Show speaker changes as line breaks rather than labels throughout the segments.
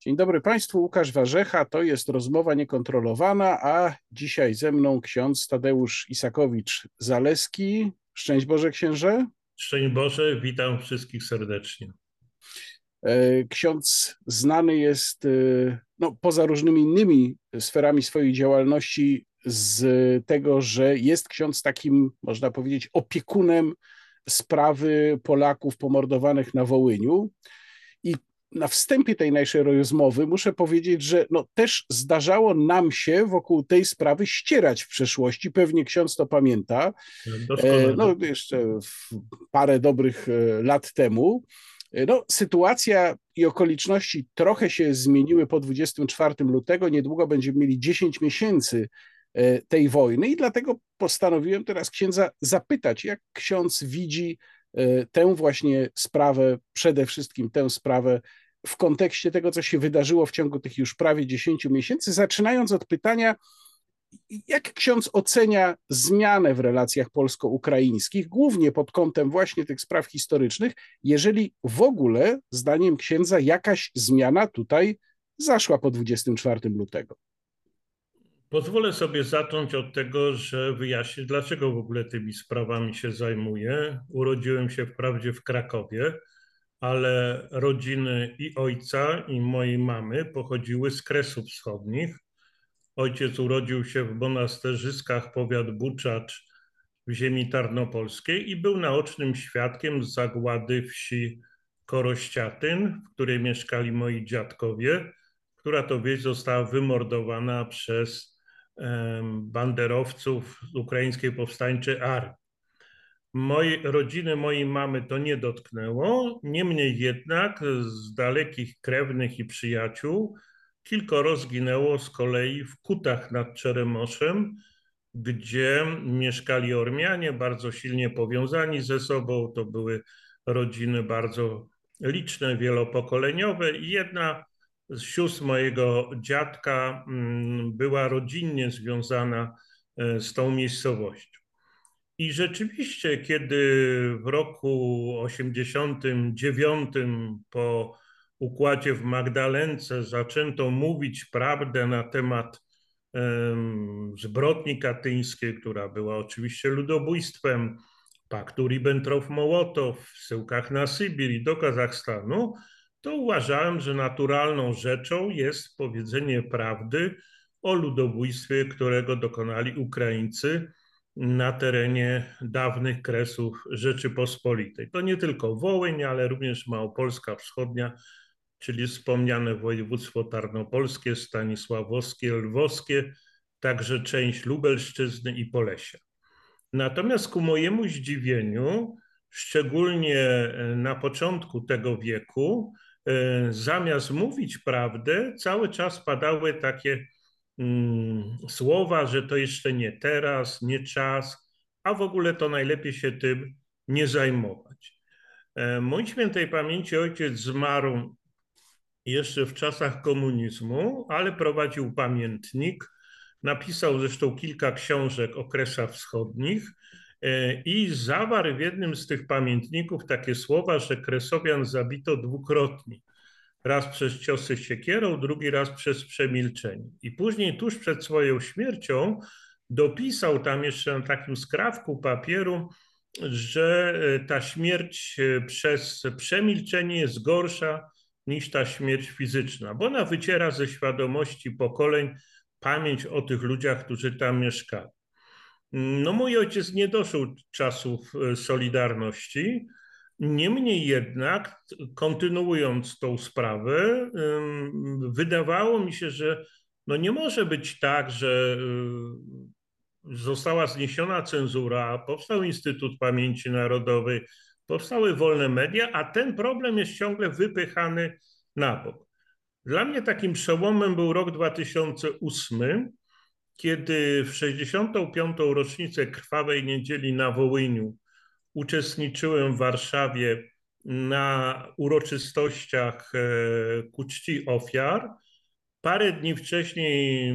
Dzień dobry Państwu, Łukasz Warzecha, to jest rozmowa niekontrolowana, a dzisiaj ze mną ksiądz Tadeusz Isakowicz-Zaleski. Szczęść Boże księże.
Szczęść Boże, witam wszystkich serdecznie.
E, ksiądz znany jest e, no, poza różnymi innymi sferami swojej działalności z tego, że jest ksiądz takim, można powiedzieć, opiekunem sprawy Polaków pomordowanych na Wołyniu. Na wstępie tej naszej rozmowy muszę powiedzieć, że no, też zdarzało nam się wokół tej sprawy ścierać w przeszłości. Pewnie ksiądz to pamięta. E, no, jeszcze parę dobrych e, lat temu. E, no, sytuacja i okoliczności trochę się zmieniły po 24 lutego. Niedługo będziemy mieli 10 miesięcy tej wojny i dlatego postanowiłem teraz księdza zapytać, jak ksiądz widzi tę właśnie sprawę, przede wszystkim tę sprawę w kontekście tego, co się wydarzyło w ciągu tych już prawie 10 miesięcy, zaczynając od pytania, jak ksiądz ocenia zmianę w relacjach polsko-ukraińskich, głównie pod kątem właśnie tych spraw historycznych, jeżeli w ogóle, zdaniem księdza, jakaś zmiana tutaj zaszła po 24 lutego?
Pozwolę sobie zacząć od tego, że wyjaśnię, dlaczego w ogóle tymi sprawami się zajmuję. Urodziłem się wprawdzie w Krakowie, ale rodziny i ojca, i mojej mamy pochodziły z Kresów Wschodnich. Ojciec urodził się w Monasterzyskach, powiat Buczacz w ziemi tarnopolskiej i był naocznym świadkiem zagłady wsi Korościatyn, w której mieszkali moi dziadkowie, która to wieś została wymordowana przez banderowców z ukraińskiej powstańczej armii. Mojej rodziny mojej mamy to nie dotknęło, niemniej jednak z dalekich krewnych i przyjaciół kilkoro zginęło z kolei w Kutach nad Czeremoszem, gdzie mieszkali Ormianie, bardzo silnie powiązani ze sobą. To były rodziny bardzo liczne, wielopokoleniowe i jedna sióstr mojego dziadka mm, była rodzinnie związana e, z tą miejscowością. I rzeczywiście, kiedy w roku 89 po układzie w Magdalence zaczęto mówić prawdę na temat zbrodni katyńskiej, która była oczywiście ludobójstwem, paktu Ribbentrop-Mołotow w syłkach na Sybir i do Kazachstanu, to uważałem, że naturalną rzeczą jest powiedzenie prawdy o ludobójstwie, którego dokonali Ukraińcy na terenie dawnych kresów Rzeczypospolitej. To nie tylko Wołyń, ale również Małopolska Wschodnia, czyli wspomniane województwo tarnopolskie, stanisławowskie, lwowskie, także część Lubelszczyzny i Polesia. Natomiast ku mojemu zdziwieniu, szczególnie na początku tego wieku, zamiast mówić prawdę, cały czas padały takie mm, słowa, że to jeszcze nie teraz, nie czas, a w ogóle to najlepiej się tym nie zajmować. E, mój świętej pamięci ojciec zmarł jeszcze w czasach komunizmu, ale prowadził pamiętnik. Napisał zresztą kilka książek o Wschodnich E, i zawarł w jednym z tych pamiętników takie słowa, że Kresowian zabito dwukrotnie. Raz przez ciosy siekierą, drugi raz przez przemilczenie. I później, tuż przed swoją śmiercią, dopisał tam jeszcze na takim skrawku papieru, że e, ta śmierć e, przez przemilczenie jest gorsza niż ta śmierć fizyczna, bo ona wyciera ze świadomości pokoleń pamięć o tych ludziach, którzy tam mieszkali. No mój ojciec nie dożył czasów e, Solidarności, niemniej jednak kontynuując tą sprawę, wydawało mi się, że no nie może być tak, że e, została zniesiona cenzura, powstał Instytut Pamięci Narodowej, powstały wolne media, a ten problem jest ciągle wypychany na bok. Dla mnie takim przełomem był rok 2008, kiedy w 65. rocznicę Krwawej Niedzieli na Wołyniu uczestniczyłem w Warszawie na uroczystościach e, ku czci ofiar. Parę dni wcześniej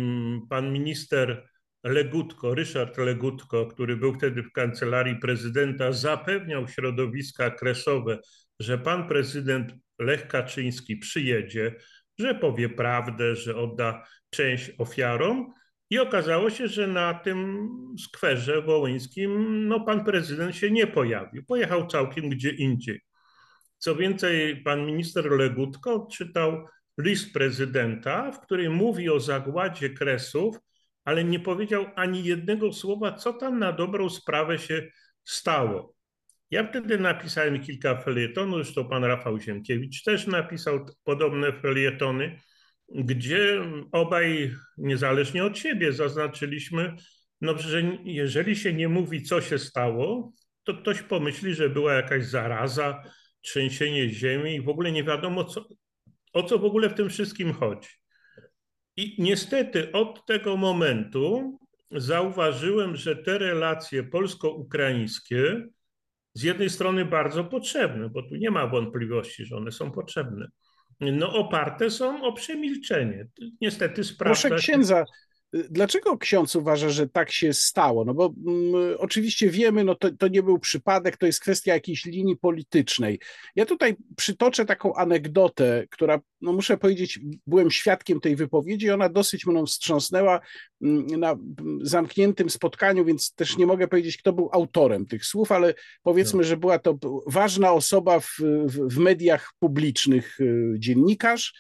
pan minister Legutko, Ryszard Legutko, który był wtedy w kancelarii prezydenta, zapewniał środowiska kresowe, że pan prezydent Lech Kaczyński przyjedzie, że powie prawdę, że odda część ofiarom. I okazało się, że na tym skwerze wołyńskim no, pan prezydent się nie pojawił. Pojechał całkiem gdzie indziej. Co więcej, pan minister Legutko odczytał list prezydenta, w którym mówi o zagładzie Kresów, ale nie powiedział ani jednego słowa, co tam na dobrą sprawę się stało. Ja wtedy napisałem kilka felietonów, zresztą pan Rafał Ziemkiewicz też napisał podobne felietony, gdzie obaj, niezależnie od siebie, zaznaczyliśmy, no, że jeżeli się nie mówi, co się stało, to ktoś pomyśli, że była jakaś zaraza, trzęsienie ziemi i w ogóle nie wiadomo, co, o co w ogóle w tym wszystkim chodzi. I niestety od tego momentu zauważyłem, że te relacje polsko-ukraińskie z jednej strony bardzo potrzebne, bo tu nie ma wątpliwości, że one są potrzebne, no oparte są o przemilczenie. Niestety sprawdza
Proszę księdza, Dlaczego ksiądz uważa, że tak się stało? No bo mm, oczywiście wiemy, no to, to nie był przypadek, to jest kwestia jakiejś linii politycznej. Ja tutaj przytoczę taką anegdotę, która, no muszę powiedzieć, byłem świadkiem tej wypowiedzi, ona dosyć mną wstrząsnęła mm, na zamkniętym spotkaniu, więc też nie mogę powiedzieć, kto był autorem tych słów, ale powiedzmy, no. że była to ważna osoba w, w, w mediach publicznych, y, dziennikarz,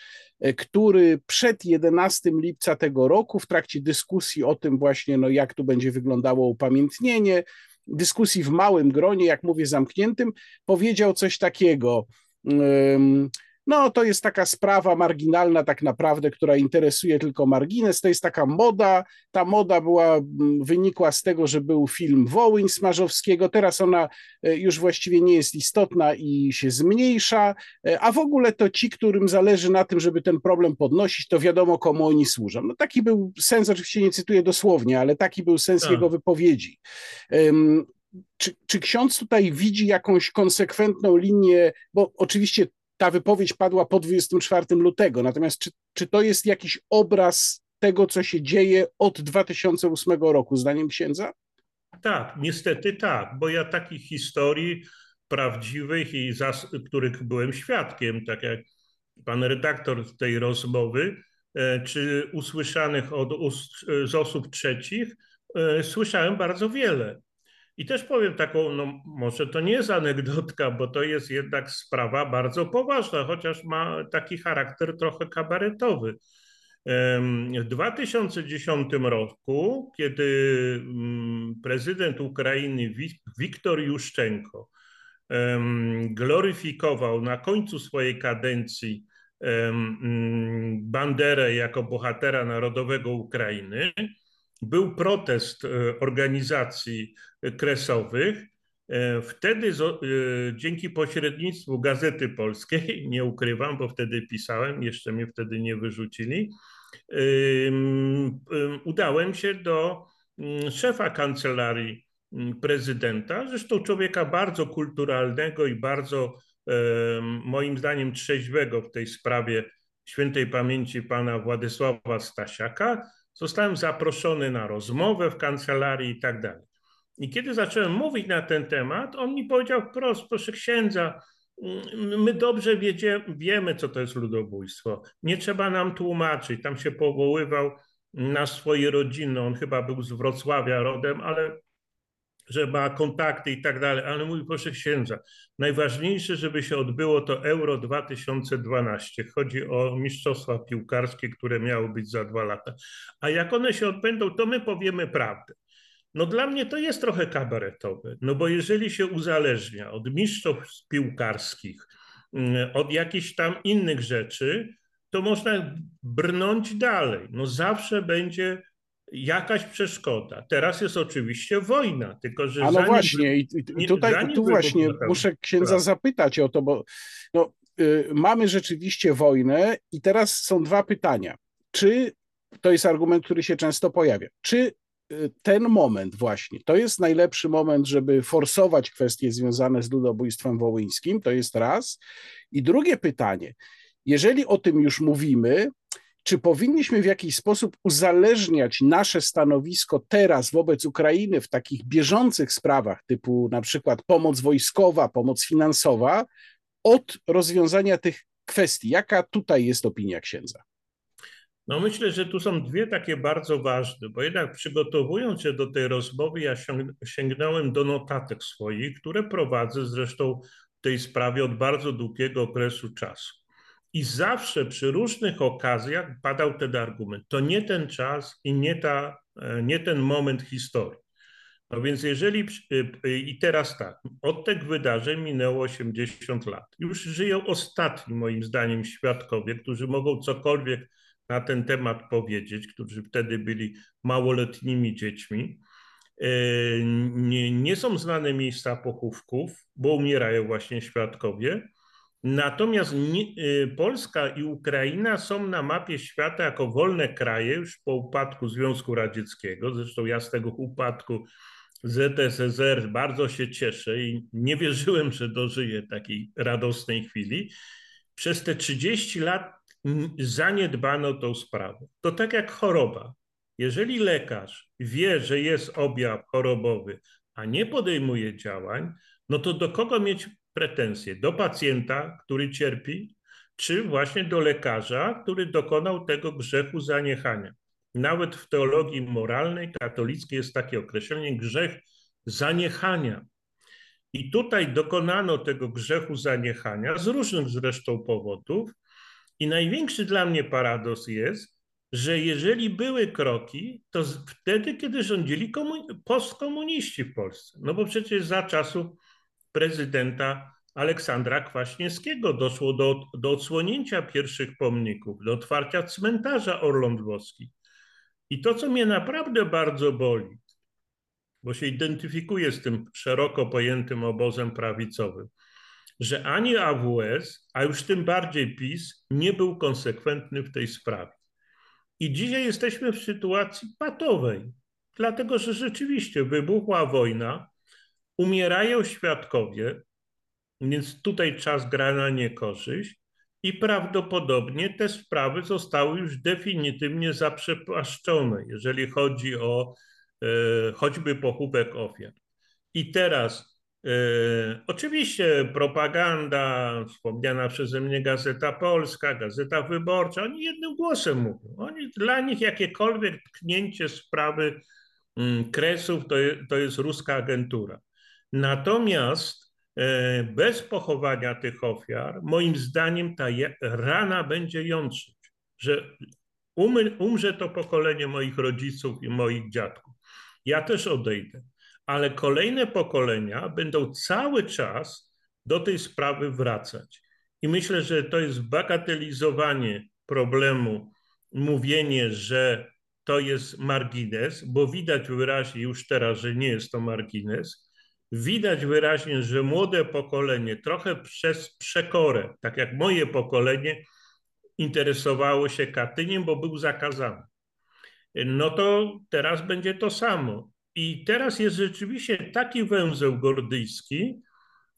który przed 11 lipca tego roku, w trakcie dyskusji o tym właśnie, no jak tu będzie wyglądało upamiętnienie, dyskusji w małym gronie, jak mówię, zamkniętym, powiedział coś takiego. No, to jest taka sprawa marginalna, tak naprawdę, która interesuje tylko margines. To jest taka moda. Ta moda była, mm, wynikła z tego, że był film Wołyń Smarzowskiego. Teraz ona e, już właściwie nie jest istotna i się zmniejsza. E, a w ogóle to ci, którym zależy na tym, żeby ten problem podnosić, to wiadomo, komu oni służą. No, taki był sens, oczywiście nie cytuję dosłownie, ale taki był sens tak. jego wypowiedzi. Czy, czy ksiądz tutaj widzi jakąś konsekwentną linię, bo oczywiście ta wypowiedź padła po 24 lutego. Natomiast czy, czy to jest jakiś obraz tego, co się dzieje od 2008 roku, zdaniem księdza?
Tak, niestety tak, bo ja takich historii prawdziwych i których byłem świadkiem, tak jak pan redaktor tej rozmowy, e, czy usłyszanych od ust, z osób trzecich, e, słyszałem bardzo wiele. I też powiem taką, no może to nie jest anegdotka, bo to jest jednak sprawa bardzo poważna, chociaż ma taki charakter trochę kabaretowy. W 2010 roku, kiedy mm, prezydent Ukrainy Wiktor Juszczenko gloryfikował na końcu swojej kadencji mm, Banderę jako bohatera narodowego Ukrainy, był protest e, organizacji kresowych. E, wtedy e, dzięki pośrednictwu Gazety Polskiej, nie ukrywam, bo wtedy pisałem, jeszcze mnie wtedy nie wyrzucili, udałem się do mm, szefa kancelarii mm, prezydenta, zresztą człowieka bardzo kulturalnego i bardzo moim zdaniem trzeźwego w tej sprawie świętej pamięci pana Władysława Stasiaka. Zostałem zaproszony na rozmowę w kancelarii i tak dalej. I kiedy zacząłem mówić na ten temat, on mi powiedział wprost, proszę księdza, my dobrze wiedzie, wiemy, co to jest ludobójstwo. Nie trzeba nam tłumaczyć. Tam się powoływał na swoje rodziny. On chyba był z Wrocławia rodem, ale że ma kontakty i tak dalej. Ale mówi, proszę księdza, najważniejsze, żeby się odbyło to Euro 2012. Chodzi o mistrzostwa piłkarskie, które miały być za dwa lata. A jak one się odbędą, to my powiemy prawdę. No dla mnie to jest trochę kabaretowe, no bo jeżeli się uzależnia od mistrzostw piłkarskich, mm, od jakichś tam innych rzeczy, to można brnąć dalej. No zawsze będzie jakaś przeszkoda. Teraz jest oczywiście wojna, tylko że.
A no właśnie, i, tutaj tu właśnie muszę księdza zapytać o to, bo no, y, mamy rzeczywiście wojnę i teraz są dwa pytania. Czy to jest argument, który się często pojawia? Czy ten moment właśnie, to jest najlepszy moment, żeby forsować kwestie związane z ludobójstwem wołyńskim, to jest raz. I drugie pytanie, jeżeli o tym już mówimy, czy powinniśmy w jakiś sposób uzależniać nasze stanowisko teraz wobec Ukrainy w takich bieżących sprawach, typu na przykład pomoc wojskowa, pomoc finansowa, od rozwiązania tych kwestii. Jaka tutaj jest opinia księdza?
No myślę, że tu są dwie takie bardzo ważne, bo jednak przygotowując się do tej rozmowy, ja sięgnąłem do notatek swoich, które prowadzę zresztą w tej sprawie od bardzo długiego okresu czasu. I zawsze przy różnych okazjach padał ten argument. To nie ten czas i nie, ta, e, nie ten moment historii. No więc jeżeli, e, e, i teraz tak, od tych wydarzeń minęło 80 lat. Już żyją ostatni, moim zdaniem, świadkowie, którzy mogą cokolwiek na ten temat powiedzieć, którzy wtedy byli małoletnimi dziećmi. Nie, nie są znane miejsca pochówków, bo umierają właśnie świadkowie. Natomiast y, Polska i Ukraina są na mapie świata jako wolne kraje już po upadku Związku Radzieckiego. Zresztą ja z tego upadku ZSSR bardzo się cieszę i nie wierzyłem, że dożyję takiej radosnej chwili. Przez te 30 lat zaniedbano tą sprawę. To tak jak choroba. Jeżeli lekarz wie, że jest objaw chorobowy, a nie podejmuje działań, no to do kogo mieć pretensje? Do pacjenta, który cierpi, czy właśnie do lekarza, który dokonał tego grzechu zaniechania. Nawet w teologii moralnej katolickiej jest takie określenie grzech zaniechania. I tutaj dokonano tego grzechu zaniechania z różnych zresztą powodów. I największy dla mnie paradoks jest, że jeżeli były kroki, to wtedy, kiedy rządzili postkomuniści w Polsce. No bo przecież za czasów prezydenta Aleksandra Kwaśniewskiego doszło do, do odsłonięcia pierwszych pomników, do otwarcia cmentarza Orląt Włoskich. I to, co mnie naprawdę bardzo boli, bo się identyfikuję z tym szeroko pojętym obozem prawicowym, że ani AWS, a już tym bardziej PiS, nie był konsekwentny w tej sprawie. I dzisiaj jesteśmy w sytuacji patowej, dlatego że rzeczywiście wybuchła wojna, umierają świadkowie, więc tutaj czas gra na niekorzyść i prawdopodobnie te sprawy zostały już definitywnie zaprzepaszczone, jeżeli chodzi o e, choćby pochówek ofiar. I teraz e, oczywiście propaganda, wspomniana przeze mnie Gazeta Polska, Gazeta Wyborcza, oni jednym głosem mówią. Oni, dla nich jakiekolwiek tknięcie sprawy mm, kresów to, to jest ruska agentura. Natomiast e, bez pochowania tych ofiar, moim zdaniem ta rana będzie jątrzyć, że umrze to pokolenie moich rodziców i moich dziadków. Ja też odejdę, ale kolejne pokolenia będą cały czas do tej sprawy wracać. I myślę, że to jest bagatelizowanie problemu, mówienie, że to jest margines, bo widać wyraźnie już teraz, że nie jest to margines widać wyraźnie, że młode pokolenie trochę przez przekorę, tak jak moje pokolenie, interesowało się Katyniem, bo był zakazany. No to teraz będzie to samo. I teraz jest rzeczywiście taki węzeł gordyjski,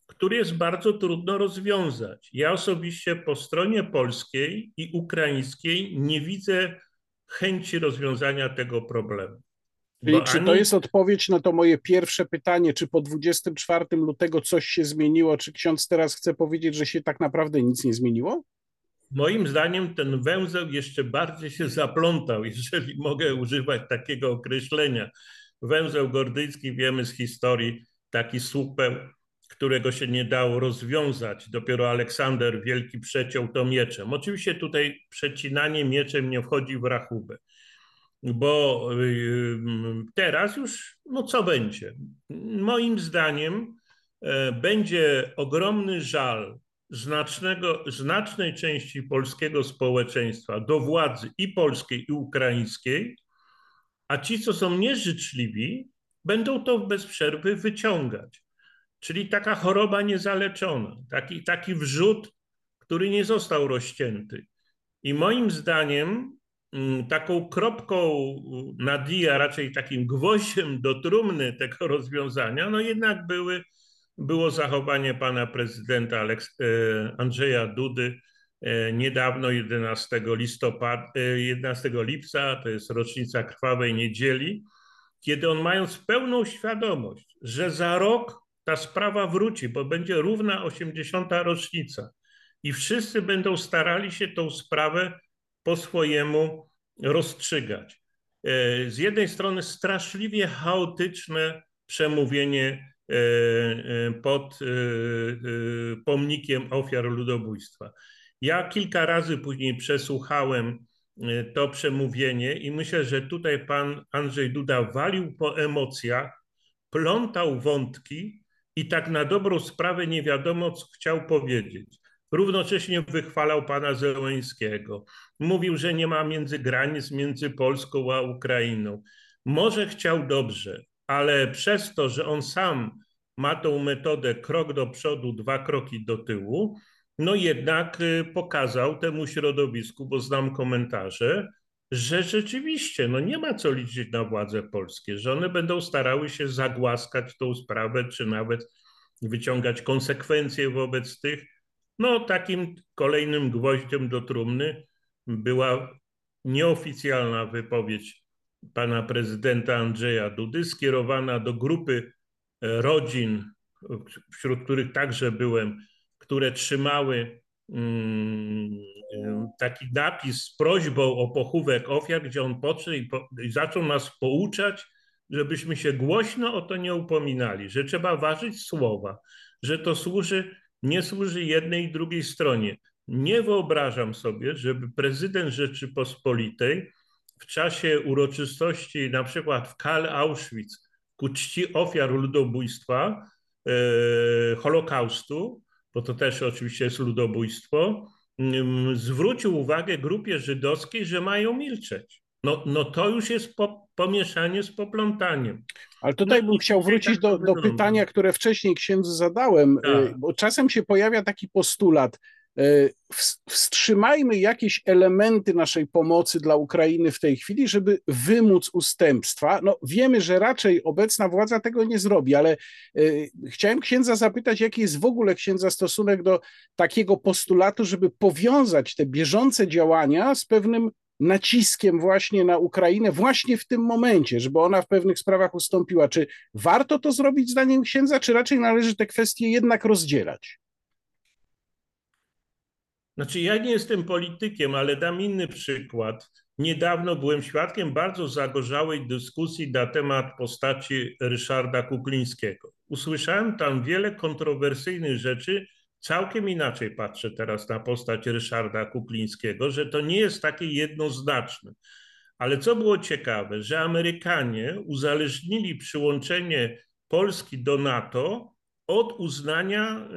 który jest bardzo trudno rozwiązać. Ja osobiście po stronie polskiej i ukraińskiej nie widzę chęci rozwiązania tego problemu.
Czyli czy ani... to jest odpowiedź na to moje pierwsze pytanie, czy po 24 lutego coś się zmieniło? Czy ksiądz teraz chce powiedzieć, że się tak naprawdę nic nie zmieniło?
Moim zdaniem ten węzeł jeszcze bardziej się zaplątał, jeżeli mogę używać takiego określenia. Węzeł gordyjski wiemy z historii, taki supeł, którego się nie dało rozwiązać. Dopiero Aleksander Wielki przeciął to mieczem. Oczywiście tutaj przecinanie mieczem nie wchodzi w rachubę bo y, teraz już, no co będzie? Moim zdaniem e, będzie ogromny żal znacznego, znacznej części polskiego społeczeństwa do władzy i polskiej, i ukraińskiej, a ci, co są nieżyczliwi, będą to bez przerwy wyciągać. Czyli taka choroba niezaleczona, taki, taki wrzut, który nie został rozcięty. I moim zdaniem taką kropką na D, a raczej takim gwoździem do trumny tego rozwiązania, no jednak były, było zachowanie pana prezydenta e, Andrzeja Dudy e, niedawno 11 listopada, 11 lipca, to jest rocznica krwawej niedzieli, kiedy on mając pełną świadomość, że za rok ta sprawa wróci, bo będzie równa 80. rocznica i wszyscy będą starali się tą sprawę po swojemu rozstrzygać. E, z jednej strony straszliwie chaotyczne przemówienie e, e, pod pomnikiem ofiar ludobójstwa. Ja kilka razy później przesłuchałem to przemówienie i myślę, że tutaj pan Andrzej Duda walił po emocjach, plątał wątki i tak na dobrą sprawę nie wiadomo, co chciał powiedzieć. Równocześnie wychwalał pana Zełęńskiego. Mówił, że nie ma między granic między Polską a Ukrainą. Może chciał dobrze, ale przez to, że on sam ma tą metodę krok do przodu, dwa kroki do tyłu, no jednak y, pokazał temu środowisku, bo znam komentarze, że rzeczywiście no nie ma co liczyć na władze polskie, że one będą starały się zagłaskać tą sprawę, czy nawet wyciągać konsekwencje wobec tych. No takim kolejnym gwoździem do trumny była nieoficjalna wypowiedź pana prezydenta Andrzeja Dudy skierowana do grupy e, rodzin, wśród których także byłem, które trzymały mm, e, taki napis z prośbą o pochówek ofiar, gdzie on podszedł i, po, i zaczął nas pouczać, żebyśmy się głośno o to nie upominali, że trzeba ważyć słowa, że to służy, nie służy jednej i drugiej stronie. Nie wyobrażam sobie, żeby prezydent Rzeczypospolitej w czasie uroczystości na przykład w Kal Auschwitz ku czci ofiar ludobójstwa, e, Holokaustu, bo to też oczywiście jest ludobójstwo, mm, zwrócił uwagę grupie żydowskiej, że mają milczeć. No, no to już jest po, pomieszanie z poplątaniem.
Ale tutaj no, bym chciał wrócić do, do pytania, które wcześniej księdzu zadałem, tak. Y, bo czasem się pojawia taki postulat, E, wstrzymajmy jakieś elementy naszej pomocy dla Ukrainy w tej chwili, żeby wymóc ustępstwa. No, wiemy, że raczej obecna władza tego nie zrobi, ale y, chciałem księdza zapytać, jaki jest w ogóle księdza stosunek do takiego postulatu, żeby powiązać te bieżące działania z pewnym naciskiem właśnie na Ukrainę, właśnie w tym momencie, żeby ona w pewnych sprawach ustąpiła. Czy warto to zrobić zdaniem księdza, czy raczej należy te kwestie jednak rozdzielać?
Znaczy, ja nie jestem politykiem, ale dam inny przykład. Niedawno byłem świadkiem bardzo zagorzałej dyskusji na temat postaci Ryszarda Kuklińskiego. Usłyszałem tam wiele kontrowersyjnych rzeczy. Całkiem inaczej patrzę teraz na postać Ryszarda Kuklińskiego, że to nie jest takie jednoznaczne. Ale co było ciekawe, że Amerykanie uzależnili przyłączenie Polski do NATO od uznania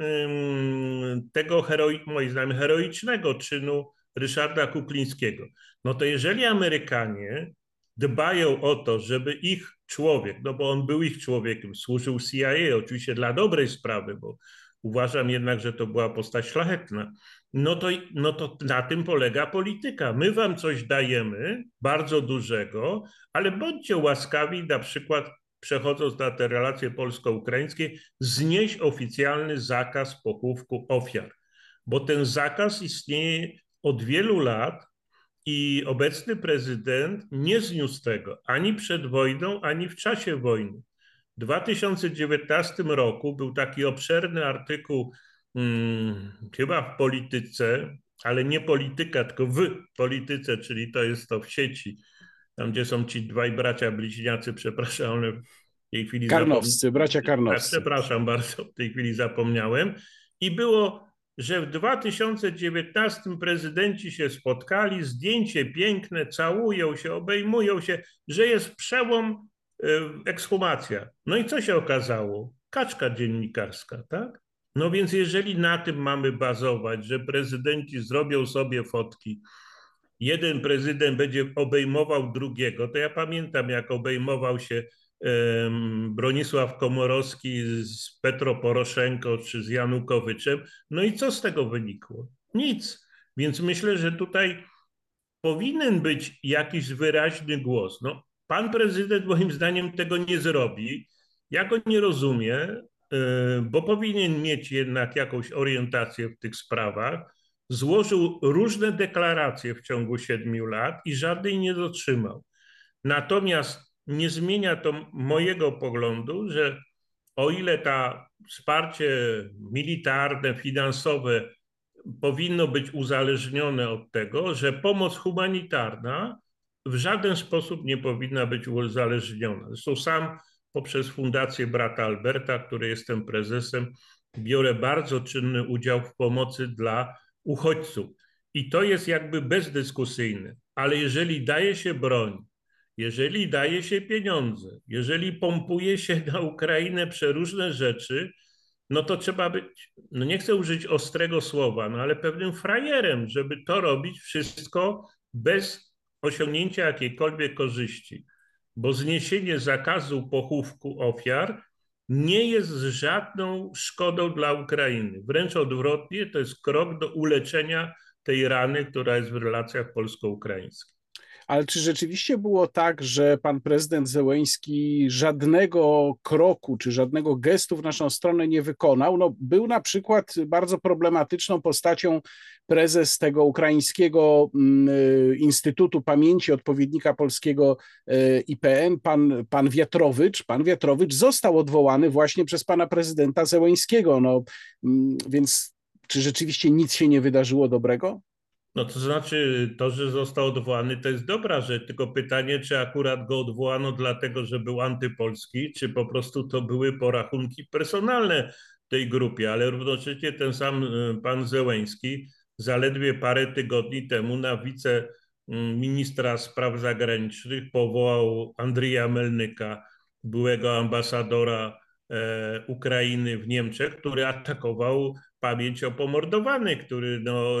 tego heroi, moim zdaniem heroicznego czynu Ryszarda Kuklińskiego. No to jeżeli Amerykanie dbają o to, żeby ich człowiek, no bo on był ich człowiekiem, służył CIA oczywiście dla dobrej sprawy, bo uważam jednak, że to była postać szlachetna, no to, no to na tym polega polityka. My wam coś dajemy, bardzo dużego, ale bądźcie łaskawi na przykład przechodząc na te relacje polsko-ukraińskie, znieść oficjalny zakaz pochówku ofiar, bo ten zakaz istnieje od wielu lat i obecny prezydent nie zniósł tego ani przed wojną, ani w czasie wojny. W 2019 roku był taki obszerny artykuł, hmm, chyba w polityce, ale nie polityka, tylko w polityce, czyli to jest to w sieci, tam gdzie są ci dwaj bracia bliźniacy, przepraszam, ale w tej chwili
Karnowscy, bracia Karnowscy.
Przepraszam bardzo, w tej chwili zapomniałem. I było, że w 2019 prezydenci się spotkali, zdjęcie piękne, całują się, obejmują się, że jest przełom, y, ekshumacja. No i co się okazało? Kaczka dziennikarska, tak? No więc jeżeli na tym mamy bazować, że prezydenci zrobią sobie fotki, jeden prezydent będzie obejmował drugiego, to ja pamiętam, jak obejmował się Bronisław Komorowski z Petro Poroszenko czy z Janukowiczem. No i co z tego wynikło? Nic. Więc myślę, że tutaj powinien być jakiś wyraźny głos. No, pan prezydent moim zdaniem tego nie zrobi. Ja go nie rozumiem, bo powinien mieć jednak jakąś orientację w tych sprawach złożył różne deklaracje w ciągu siedmiu lat i żadnej nie dotrzymał. Natomiast nie zmienia to mojego poglądu, że o ile ta wsparcie militarne, finansowe powinno być uzależnione od tego, że pomoc humanitarna w żaden sposób nie powinna być uzależniona. Zresztą sam poprzez Fundację Brata Alberta, której jestem prezesem, biorę bardzo czynny udział w pomocy dla uchodźców. I to jest jakby bezdyskusyjne. Ale jeżeli daje się broń, jeżeli daje się pieniądze, jeżeli pompuje się na Ukrainę przeróżne rzeczy, no to trzeba być, no nie chcę użyć ostrego słowa, no ale pewnym frajerem, żeby to robić wszystko bez osiągnięcia jakiejkolwiek korzyści. Bo zniesienie zakazu pochówku ofiar nie jest żadną szkodą dla Ukrainy. Wręcz odwrotnie, to jest krok do uleczenia tej rany, która jest w relacjach polsko-ukraińskich.
Ale czy rzeczywiście było tak, że pan prezydent Zełeński żadnego kroku czy żadnego gestu w naszą stronę nie wykonał? No, był na przykład bardzo problematyczną postacią prezes tego ukraińskiego mm, y, Instytutu Pamięci odpowiednika polskiego y, IPN, pan, pan Wiatrowicz. Pan Wiatrowicz został odwołany właśnie przez pana prezydenta Zełeńskiego. No, mm, więc czy rzeczywiście nic się nie wydarzyło dobrego?
No to znaczy, to, że został odwołany, to jest dobra rzecz, tylko pytanie, czy akurat go odwołano dlatego, że był antypolski, czy po prostu to były porachunki personalne tej grupie, ale równocześnie ten sam y, pan Zełęński zaledwie parę tygodni temu na wiceministra spraw zagranicznych powołał Andrija Melnyka, byłego ambasadora e, Ukrainy w Niemczech, który atakował pamięć o pomordowanych, który no,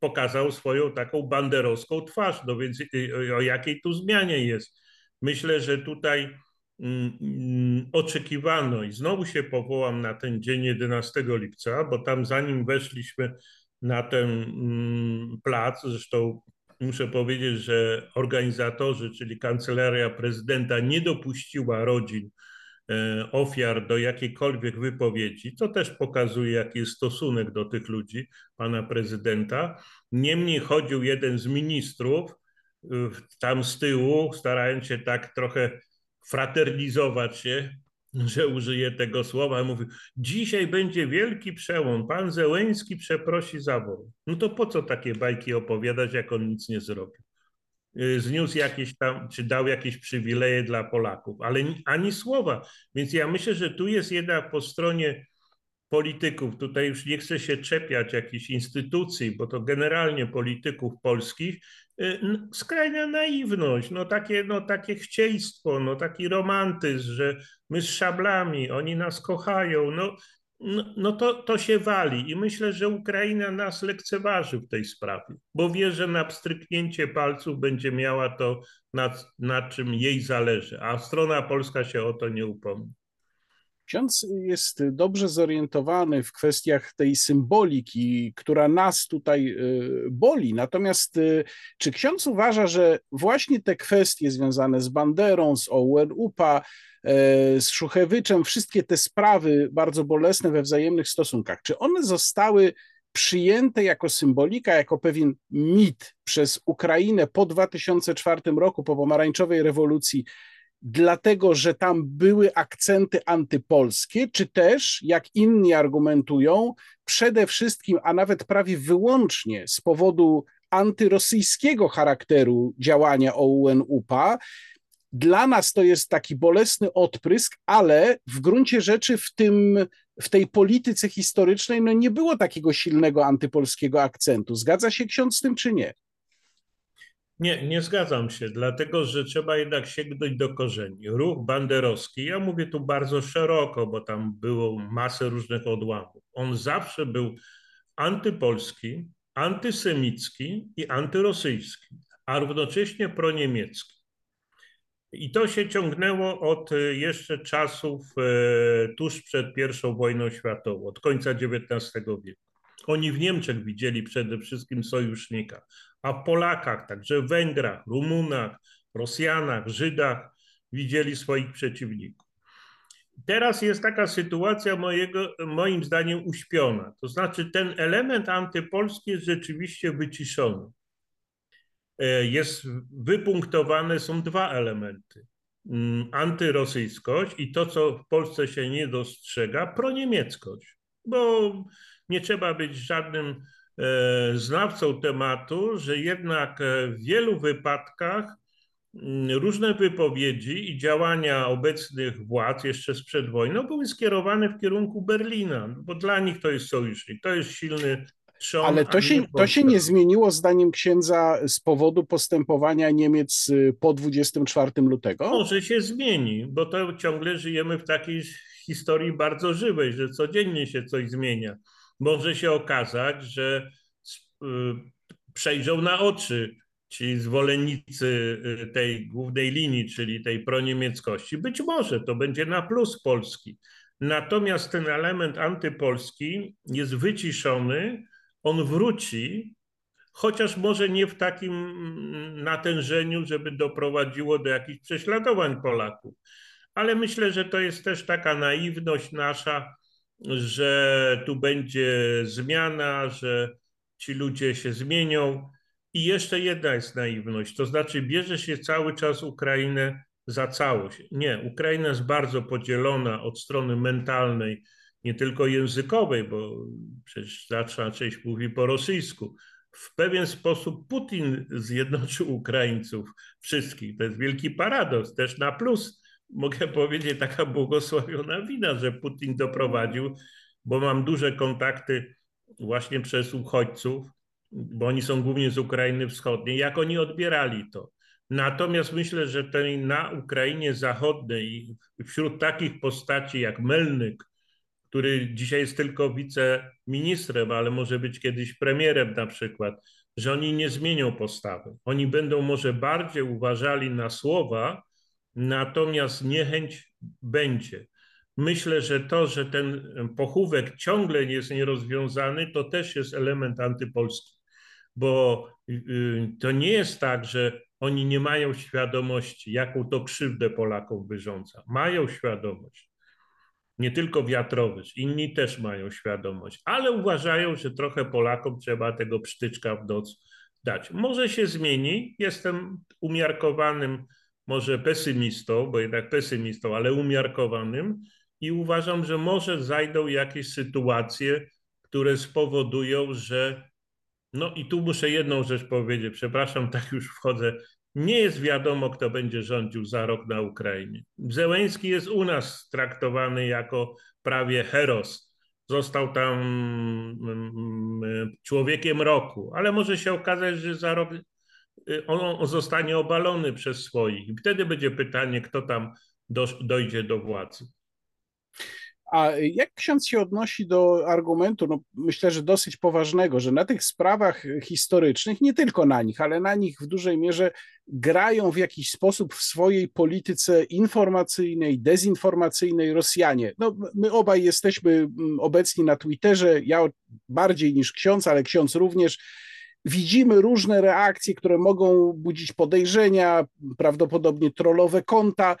pokazał swoją taką banderowską twarz. No więc o jakiej tu zmianie jest? Myślę, że tutaj mm, mm, oczekiwano i znowu się powołam na ten dzień 11 lipca, bo tam zanim weszliśmy na ten mm, plac, zresztą muszę powiedzieć, że organizatorzy, czyli kancelaria prezydenta nie dopuściła rodzin ofiar do jakiejkolwiek wypowiedzi, co też pokazuje, jaki jest stosunek do tych ludzi, pana prezydenta. Niemniej chodził jeden z ministrów e, tam z tyłu, starając się tak trochę fraternizować się, że użyję tego słowa, mówił, dzisiaj będzie wielki przełom, pan Zełęński przeprosi za wojnę. No to po co takie bajki opowiadać, jak on nic nie zrobił? Y, zniósł jakieś tam, czy dał jakieś przywileje dla Polaków, ale ani słowa. Więc ja myślę, że tu jest jednak po stronie polityków, tutaj już nie chcę się czepiać jakichś instytucji, bo to generalnie polityków polskich, y, skrajna naiwność, no takie, no takie chcieństwo, no taki romantyzm, że my z szablami, oni nas kochają, no no, no to, to się wali i myślę, że Ukraina nas lekceważy w tej sprawie, bo wie, że na pstryknięcie palców będzie miała to, na, na czym jej zależy, a strona polska się o to nie upomni.
Ksiądz jest dobrze zorientowany w kwestiach tej symboliki, która nas tutaj y, boli. Natomiast y, czy ksiądz uważa, że właśnie te kwestie związane z Banderą, z OUN-UPA, E, z Szuchewyczem, wszystkie te sprawy bardzo bolesne we wzajemnych stosunkach, czy one zostały przyjęte jako symbolika, jako pewien mit przez Ukrainę po 2004 roku, po pomarańczowej rewolucji, dlatego że tam były akcenty antypolskie, czy też, jak inni argumentują, przede wszystkim, a nawet prawie wyłącznie z powodu antyrosyjskiego charakteru działania OUN-UPA, dla nas to jest taki bolesny odprysk, ale w gruncie rzeczy w tym, w tej polityce historycznej no nie było takiego silnego antypolskiego akcentu. Zgadza się ksiądz z tym, czy nie?
Nie, nie zgadzam się, dlatego że trzeba jednak sięgnąć do korzeni. Ruch banderowski, ja mówię tu bardzo szeroko, bo tam było masę różnych odłamów. On zawsze był antypolski, antysemicki i antyrosyjski, a równocześnie proniemiecki. I to się ciągnęło od e, jeszcze czasów e, tuż przed I wojną światową, od końca XIX wieku. Oni w Niemczech widzieli przede wszystkim sojusznika, a w Polakach, także w Węgrach, Rumunach, Rosjanach, Żydach widzieli swoich przeciwników. Teraz jest taka sytuacja mojego, moim zdaniem uśpiona. To znaczy ten element antypolski jest rzeczywiście wyciszony. E, jest wypunktowane, są dwa elementy. Mm, antyrosyjskość i to, co w Polsce się nie dostrzega, proniemieckość, bo nie trzeba być żadnym znawcą tematu, że jednak w wielu wypadkach mm, różne wypowiedzi i działania obecnych władz jeszcze sprzed wojny były skierowane w kierunku Berlina, bo dla nich to jest sojusznik, to jest silny trzon.
Ale to się, to się nie zmieniło zdaniem księdza z powodu postępowania Niemiec y, po 24 lutego?
Może się zmieni, bo to ciągle żyjemy w takiej historii bardzo żywej, że codziennie się coś zmienia. Może się okazać, że y, przejrzą na oczy ci zwolennicy y, tej głównej linii, czyli tej proniemieckości. Być może to będzie na plus Polski. Natomiast ten element antypolski jest wyciszony, on wróci, chociaż może nie w takim mm, natężeniu, żeby doprowadziło do jakichś prześladowań Polaków. Ale myślę, że to jest też taka naiwność nasza, że tu będzie zmiana, że ci ludzie się zmienią. I jeszcze jedna jest naiwność, to znaczy bierze się cały czas Ukrainę za całość. Nie, Ukraina jest bardzo podzielona od strony mentalnej, nie tylko językowej, bo przecież znaczna część mówi po rosyjsku. W pewien sposób Putin zjednoczył Ukraińców wszystkich. To jest wielki paradoks, też na plus. Mogę powiedzieć, taka błogosławiona wina, że Putin doprowadził, bo mam duże kontakty właśnie przez uchodźców, bo oni są głównie z Ukrainy Wschodniej, jak oni odbierali to. Natomiast myślę, że tej na Ukrainie Zachodniej, wśród takich postaci jak Melnyk, który dzisiaj jest tylko wiceministrem, ale może być kiedyś premierem na przykład, że oni nie zmienią postawy. Oni będą może bardziej uważali na słowa, natomiast niechęć będzie. Myślę, że to, że ten pochówek ciągle jest nierozwiązany, to też jest element antypolski, bo y, to nie jest tak, że oni nie mają świadomości, jaką to krzywdę Polakom wyrządza. Mają świadomość nie tylko wiatrowych, inni też mają świadomość, ale uważają, że trochę Polakom trzeba tego psztyczka w noc dać. Może się zmieni, jestem umiarkowanym, może pesymistą, bo jednak pesymistą, ale umiarkowanym i uważam, że może zajdą jakieś sytuacje, które spowodują, że no i tu muszę jedną rzecz powiedzieć, przepraszam, tak już wchodzę nie jest wiadomo, kto będzie rządził za rok na Ukrainie. Zełęński jest u nas traktowany jako prawie heros. Został tam mm, mm, człowiekiem roku, ale może się okazać, że za rok on zostanie obalony przez swoich. I wtedy będzie pytanie, kto tam dojdzie do władzy.
A jak ksiądz się odnosi do argumentu, no myślę, że dosyć poważnego, że na tych sprawach historycznych, nie tylko na nich, ale na nich w dużej mierze grają w jakiś sposób w swojej polityce informacyjnej, dezinformacyjnej Rosjanie. No, my obaj jesteśmy obecni na Twitterze, ja bardziej niż ksiądz, ale ksiądz również. Widzimy różne reakcje, które mogą budzić podejrzenia, prawdopodobnie trollowe konta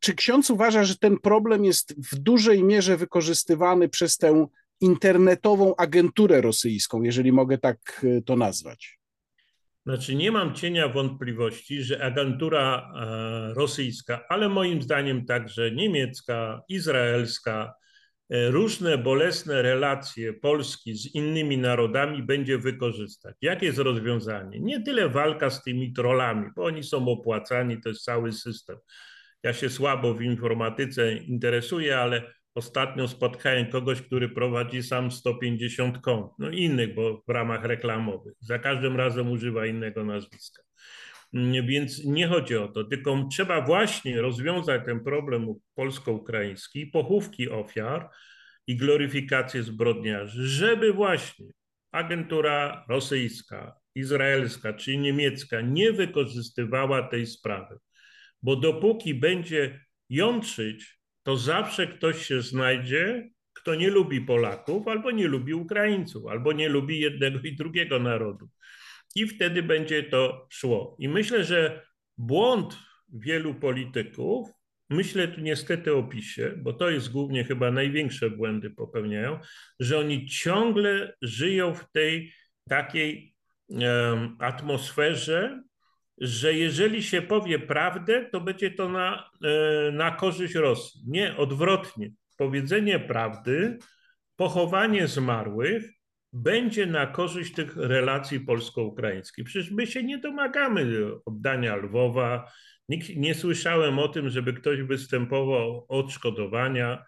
czy ksiądz uważa, że ten problem jest w dużej mierze wykorzystywany przez tę internetową agenturę rosyjską, jeżeli mogę tak e, to nazwać?
Znaczy, nie mam cienia wątpliwości, że agentura e, rosyjska, ale moim zdaniem także niemiecka, izraelska, różne bolesne relacje Polski z innymi narodami będzie wykorzystać. Jakie jest rozwiązanie? Nie tyle walka z tymi trollami, bo oni są opłacani, to jest cały system ja się słabo w informatyce interesuję, ale ostatnio spotkałem kogoś, który prowadzi sam 150 kont, no innych, bo w ramach reklamowych. Za każdym razem używa innego nazwiska. Więc nie chodzi o to, tylko trzeba właśnie rozwiązać ten problem polsko-ukraiński, pochówki ofiar i gloryfikację zbrodniarzy, żeby właśnie agentura rosyjska, izraelska czy niemiecka nie wykorzystywała tej sprawy bo dopóki będzie jątrzyć, to zawsze ktoś się znajdzie, kto nie lubi Polaków, albo nie lubi Ukraińców, albo nie lubi jednego i drugiego narodu. I wtedy będzie to szło. I myślę, że błąd wielu polityków, myślę tu niestety o PiSie, bo to jest głównie chyba największe błędy popełniają, że oni ciągle żyją w tej takiej atmosferze że jeżeli się powie prawdę, to będzie to na, e, na korzyść Rosji. Nie, odwrotnie. Powiedzenie prawdy, pochowanie zmarłych będzie na korzyść tych relacji polsko-ukraińskich. Przecież my się nie domagamy oddania Lwowa. Nikt, nie słyszałem o tym, żeby ktoś występował o odszkodowania.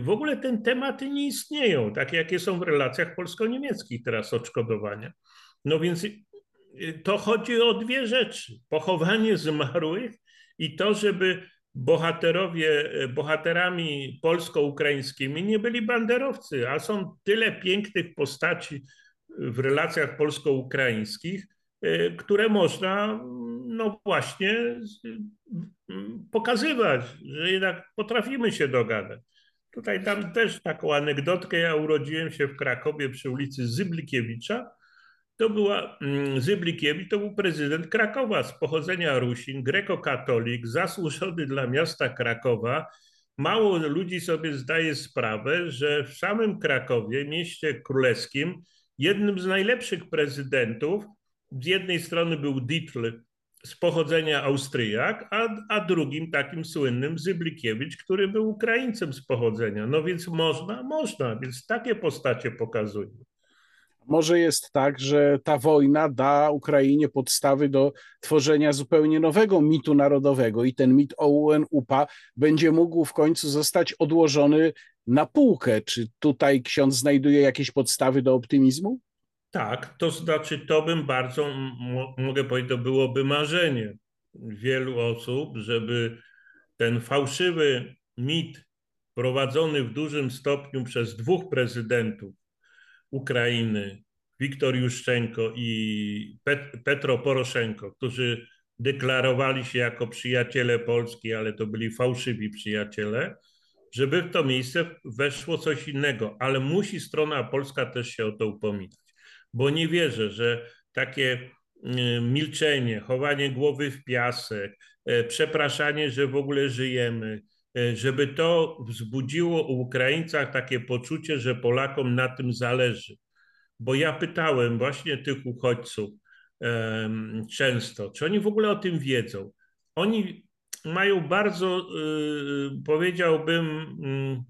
W ogóle ten tematy nie istnieją, takie jakie są w relacjach polsko-niemieckich teraz odszkodowania. No więc y, to chodzi o dwie rzeczy: pochowanie zmarłych i to, żeby bohaterowie, bohaterami polsko-ukraińskimi nie byli banderowcy, a są tyle pięknych postaci w relacjach polsko-ukraińskich, y, które można no właśnie pokazywać, że jednak potrafimy się dogadać. Tutaj dam też taką anegdotkę. Ja urodziłem się w Krakowie przy ulicy Zyblikiewicza. To była mm, Zyblikiewicz, to był prezydent Krakowa z pochodzenia Rusin, grekokatolik, zasłużony dla miasta Krakowa. Mało ludzi sobie zdaje sprawę, że w samym Krakowie, mieście królewskim, jednym z najlepszych prezydentów z jednej strony był Dietl, z pochodzenia Austriak, a, a drugim takim słynnym Zyblikiewicz, który był Ukraińcem z pochodzenia. No więc można, można, więc takie postacie pokazują.
Może jest tak, że ta wojna da Ukrainie podstawy do tworzenia zupełnie nowego mitu narodowego i ten mit OUN-UPA będzie mógł w końcu zostać odłożony na półkę. Czy tutaj ksiądz znajduje jakieś podstawy do optymizmu?
Tak, to znaczy to bym bardzo, mogę powiedzieć, to byłoby marzenie wielu osób, żeby ten fałszywy mit prowadzony w dużym stopniu przez dwóch prezydentów Ukrainy, Wiktor Juszczenko i Pet Petro Poroszenko, którzy deklarowali się jako przyjaciele Polski, ale to byli fałszywi przyjaciele, żeby w to miejsce weszło coś innego, ale musi strona polska też się o to upominać bo nie wierzę, że takie mm, milczenie, chowanie głowy w piasek, e, przepraszanie, że w ogóle żyjemy, żeby to wzbudziło u Ukraińcach takie poczucie, że Polakom na tym zależy. Bo ja pytałem właśnie tych uchodźców często, czy oni w ogóle o tym wiedzą. Oni mają bardzo, y, powiedziałbym, mm,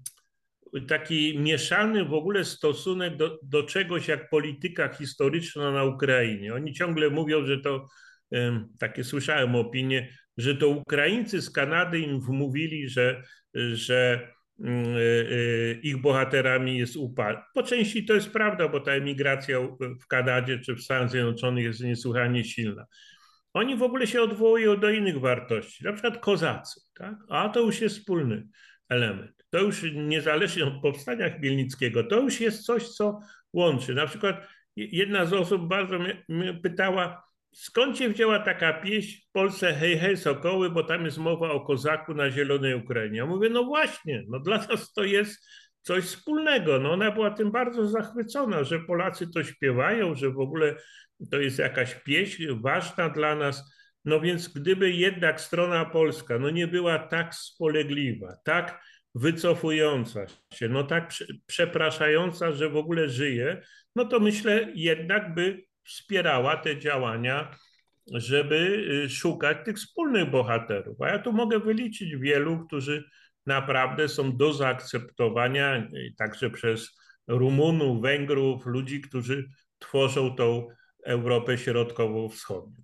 taki mieszany w ogóle stosunek do, do czegoś jak polityka historyczna na Ukrainie. Oni ciągle mówią, że to, takie słyszałem opinie, że to Ukraińcy z Kanady im wmówili, że, że mm, e, e, ich bohaterami jest UPA. Po części to jest prawda, bo ta emigracja w Kanadzie czy w Stanach Zjednoczonych jest niesłychanie silna. Oni w ogóle się odwołują do innych wartości, na przykład kozacy, tak? a to już jest wspólny element to już niezależnie od powstania Chmielnickiego, to już jest coś, co łączy. Na przykład jedna z osób bardzo mnie, pytała, skąd się wzięła taka pieśń w Polsce Hej, hej, sokoły, bo tam jest mowa o kozaku na Zielonej Ukrainie. Ja mówię, no właśnie, no dla nas to jest coś wspólnego. No ona była tym bardzo zachwycona, że Polacy to śpiewają, że w ogóle to jest jakaś pieśń ważna dla nas. No więc gdyby jednak strona polska no nie była tak spolegliwa, tak wycofująca się, no tak przepraszająca, że w ogóle żyje, no to myślę jednak by wspierała te działania, żeby y, szukać tych wspólnych bohaterów. A ja tu mogę wyliczyć wielu, którzy naprawdę są do zaakceptowania także przez Rumunów, Węgrów, ludzi, którzy tworzą tą Europę Środkowo-Wschodnią.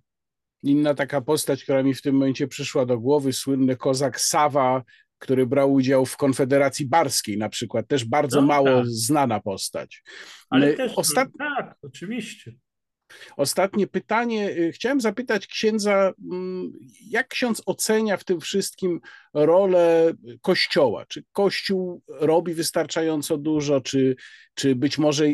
Inna taka postać, która mi w tym momencie przyszła do głowy, słynny kozak Sawa, który brał udział w Konfederacji Barskiej na przykład, też bardzo no, mało tak. znana postać.
Ale też, Ostat... tak, oczywiście.
Ostatnie pytanie. Y, chciałem zapytać księdza, mm, jak ksiądz ocenia w tym wszystkim rolę Kościoła? Czy Kościół robi wystarczająco dużo, czy, czy być może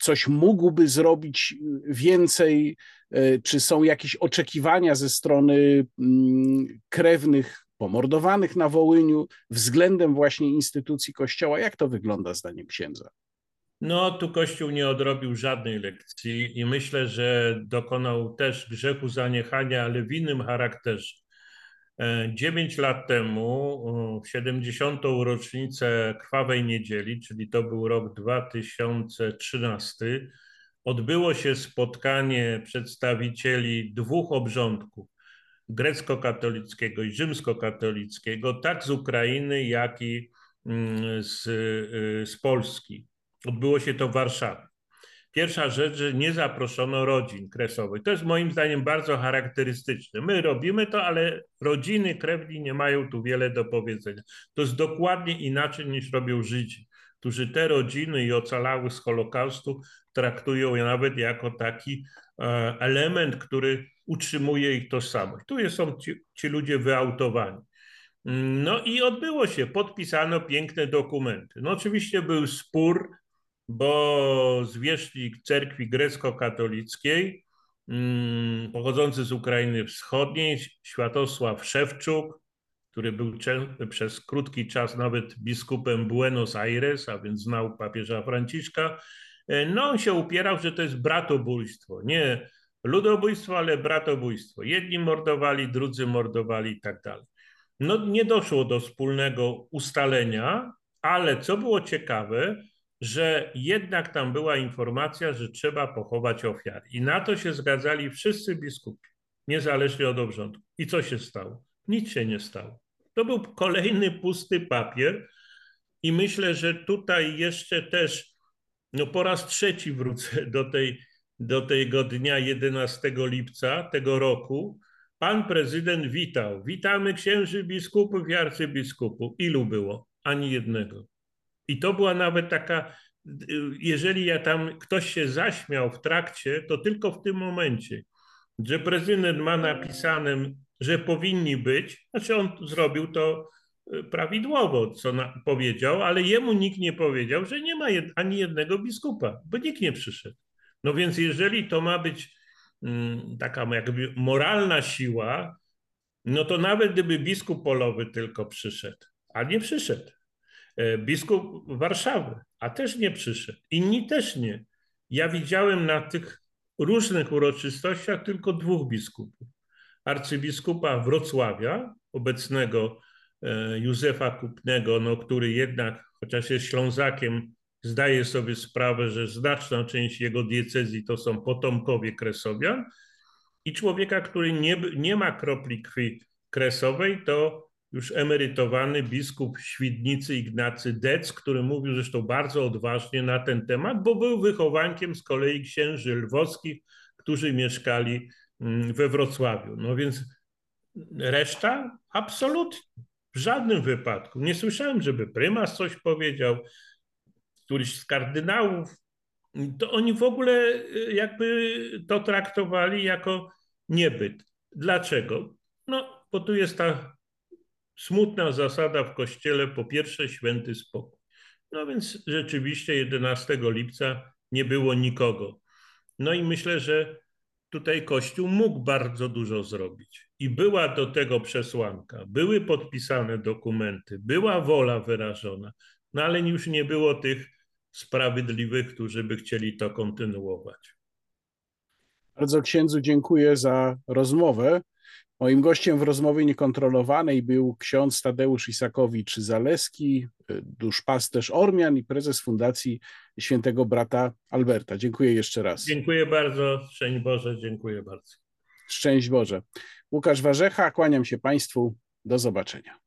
coś mógłby zrobić więcej? Y, czy są jakieś oczekiwania ze strony mm, krewnych pomordowanych na Wołyniu względem właśnie instytucji Kościoła. Jak to wygląda zdaniem księdza?
No, tu Kościół nie odrobił żadnej lekcji i myślę, że dokonał też grzechu zaniechania, ale w innym charakterze. E, dziewięć lat temu, w 70. rocznicę Krwawej Niedzieli, czyli to był rok 2013, odbyło się spotkanie przedstawicieli dwóch obrządków grecko-katolickiego i rzymskokatolickiego, tak z Ukrainy, jak i mm, z, y, z Polski. Odbyło się to w Warszawie. Pierwsza rzecz, że nie zaproszono rodzin kresowych. To jest moim zdaniem bardzo charakterystyczne. My robimy to, ale rodziny krewni nie mają tu wiele do powiedzenia. To jest dokładnie inaczej niż robią Żydzi, którzy te rodziny i ocalałych z Holokaustu traktują nawet jako taki e, element, który utrzymuje ich tożsamość. Tu są ci, ci ludzie wyautowani. No i odbyło się, podpisano piękne dokumenty. No oczywiście był spór, bo zwierzchnik cerkwi grecko-katolickiej, mm, pochodzący z Ukrainy Wschodniej, Światosław Szewczuk, który był przez krótki czas nawet biskupem Buenos Aires, a więc znał papieża Franciszka, e, no on się upierał, że to jest bratobójstwo. Nie ludobójstwo, ale bratobójstwo. Jedni mordowali, drudzy mordowali i tak dalej. No nie doszło do wspólnego ustalenia, ale co było ciekawe, że jednak tam była informacja, że trzeba pochować ofiary. I na to się zgadzali wszyscy biskupi, niezależnie od obrządku. I co się stało? Nic się nie stało. To był kolejny pusty papier i myślę, że tutaj jeszcze też, no po raz trzeci wrócę do, tej, do tego dnia 11 lipca tego roku, Pan prezydent witał. Witamy księży biskupów i arcybiskupów. Ilu było? Ani jednego. I to była nawet taka, jeżeli ja tam ktoś się zaśmiał w trakcie, to tylko w tym momencie, że prezydent ma napisane, że powinni być, znaczy on zrobił to e, prawidłowo, co na, powiedział, ale jemu nikt nie powiedział, że nie ma jed, ani jednego biskupa, bo nikt nie przyszedł. No więc jeżeli to ma być Mm, taka jakby moralna siła, no to nawet gdyby biskup polowy tylko przyszedł, a nie przyszedł. E, biskup Warszawy, a też nie przyszedł. Inni też nie. Ja widziałem na tych różnych uroczystościach tylko dwóch biskupów. Arcybiskupa Wrocławia, obecnego e, Józefa Kupnego, no, który jednak, chociaż jest Ślązakiem, zdaje sobie sprawę, że znaczna część jego diecezji to są potomkowie Kresowian i człowieka, który nie, nie ma kropli krwi kresowej, to już emerytowany biskup Świdnicy Ignacy Dec, który mówił zresztą bardzo odważnie na ten temat, bo był wychowankiem z kolei księży lwowskich, którzy mieszkali mm, we Wrocławiu. No więc reszta absolutnie. W żadnym wypadku. Nie słyszałem, żeby prymas coś powiedział, któryś z kardynałów, to oni w ogóle y, jakby to traktowali jako niebyt. Dlaczego? No, bo tu jest ta smutna zasada w kościele, po pierwsze święty spokój. No więc rzeczywiście 11 lipca nie było nikogo. No i myślę, że tutaj Kościół mógł bardzo dużo zrobić. I była do tego przesłanka, były podpisane dokumenty, była wola wyrażona, no ale już nie było tych sprawiedliwych, którzy by chcieli to kontynuować.
Bardzo księdzu dziękuję za rozmowę. Moim gościem w rozmowie niekontrolowanej był ksiądz Tadeusz Isakowicz-Zaleski, duszpasterz Ormian i prezes Fundacji Świętego Brata Alberta. Dziękuję jeszcze raz.
Dziękuję bardzo. Szczęść Boże, dziękuję bardzo.
Szczęść Boże. Łukasz Warzecha, kłaniam się Państwu. Do zobaczenia.